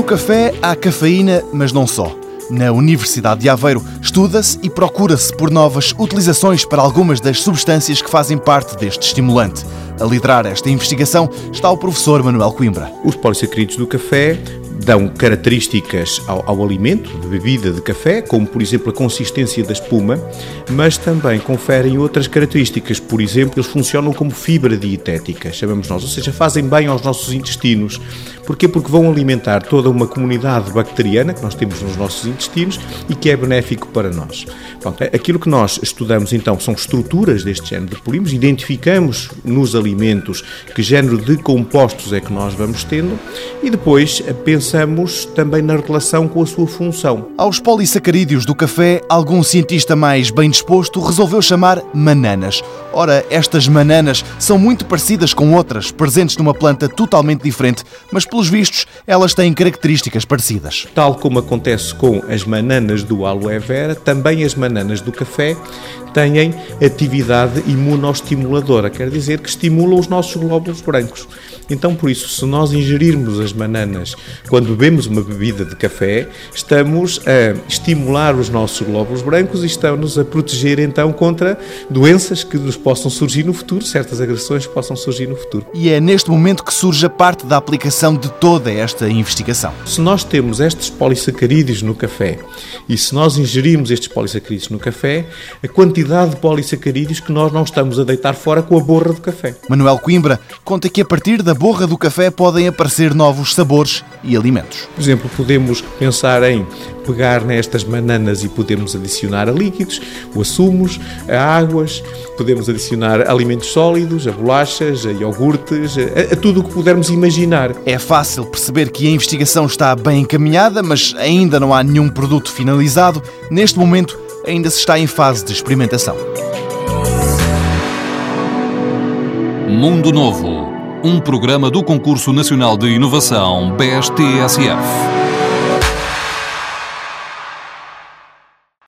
No café há cafeína, mas não só. Na Universidade de Aveiro estuda-se e procura-se por novas utilizações para algumas das substâncias que fazem parte deste estimulante. A liderar esta investigação está o professor Manuel Coimbra. Os polissacarídeos do café dão características ao, ao, alimento, de bebida de café, como por exemplo a consistência da espuma, mas também conferem outras características. Por exemplo, eles funcionam como fibra dietética, chamamos nós, ou seja, fazem bem aos nossos intestinos. Porquê? Porque vão alimentar toda uma comunidade bacteriana que nós temos nos nossos intestinos e que é benéfico para nós. Pronto, aquilo que nós estudamos então são estruturas deste género de polímeros, identificamos nos alimentos que género de compostos é que nós vamos tendo e depois pensamos também na relação com a sua função. Aos polissacarídeos do café, algum cientista mais bem disposto resolveu chamar mananas. Ora, estas mananas são muito parecidas com outras presentes numa planta totalmente diferente, mas pelos vistos elas têm características parecidas. Tal como acontece com as mananas do aloe vera, também as mananas do café têm atividade imunoestimuladora, quer dizer que estimulam os nossos glóbulos brancos. Então, por isso, se nós ingerirmos as bananas quando bebemos uma bebida de café, estamos a estimular os nossos glóbulos brancos e estamos a proteger então contra doenças que nos possam surgir no futuro, certas agressões que possam surgir no futuro. E é neste momento que surge a parte da aplicação de toda esta investigação. Se nós temos estes polissacarídeos no café e se nós ingerirmos estes polissacarídeos no café, a quantidade de polissacarídeos que nós não estamos a deitar fora com a borra do café. Manuel Coimbra conta que a partir da borra do café podem aparecer novos sabores e alimentos. Por exemplo, podemos pensar em pegar nestas bananas e podemos adicionar a líquidos, o a sumos, a águas, podemos adicionar alimentos sólidos, a bolachas, a iogurtes, a, a tudo o que pudermos imaginar. É fácil perceber que a investigação está bem encaminhada, mas ainda não há nenhum produto finalizado. Neste momento, ainda se está em fase de experimentação. Mundo Novo, um programa do Concurso Nacional de Inovação BSTSF.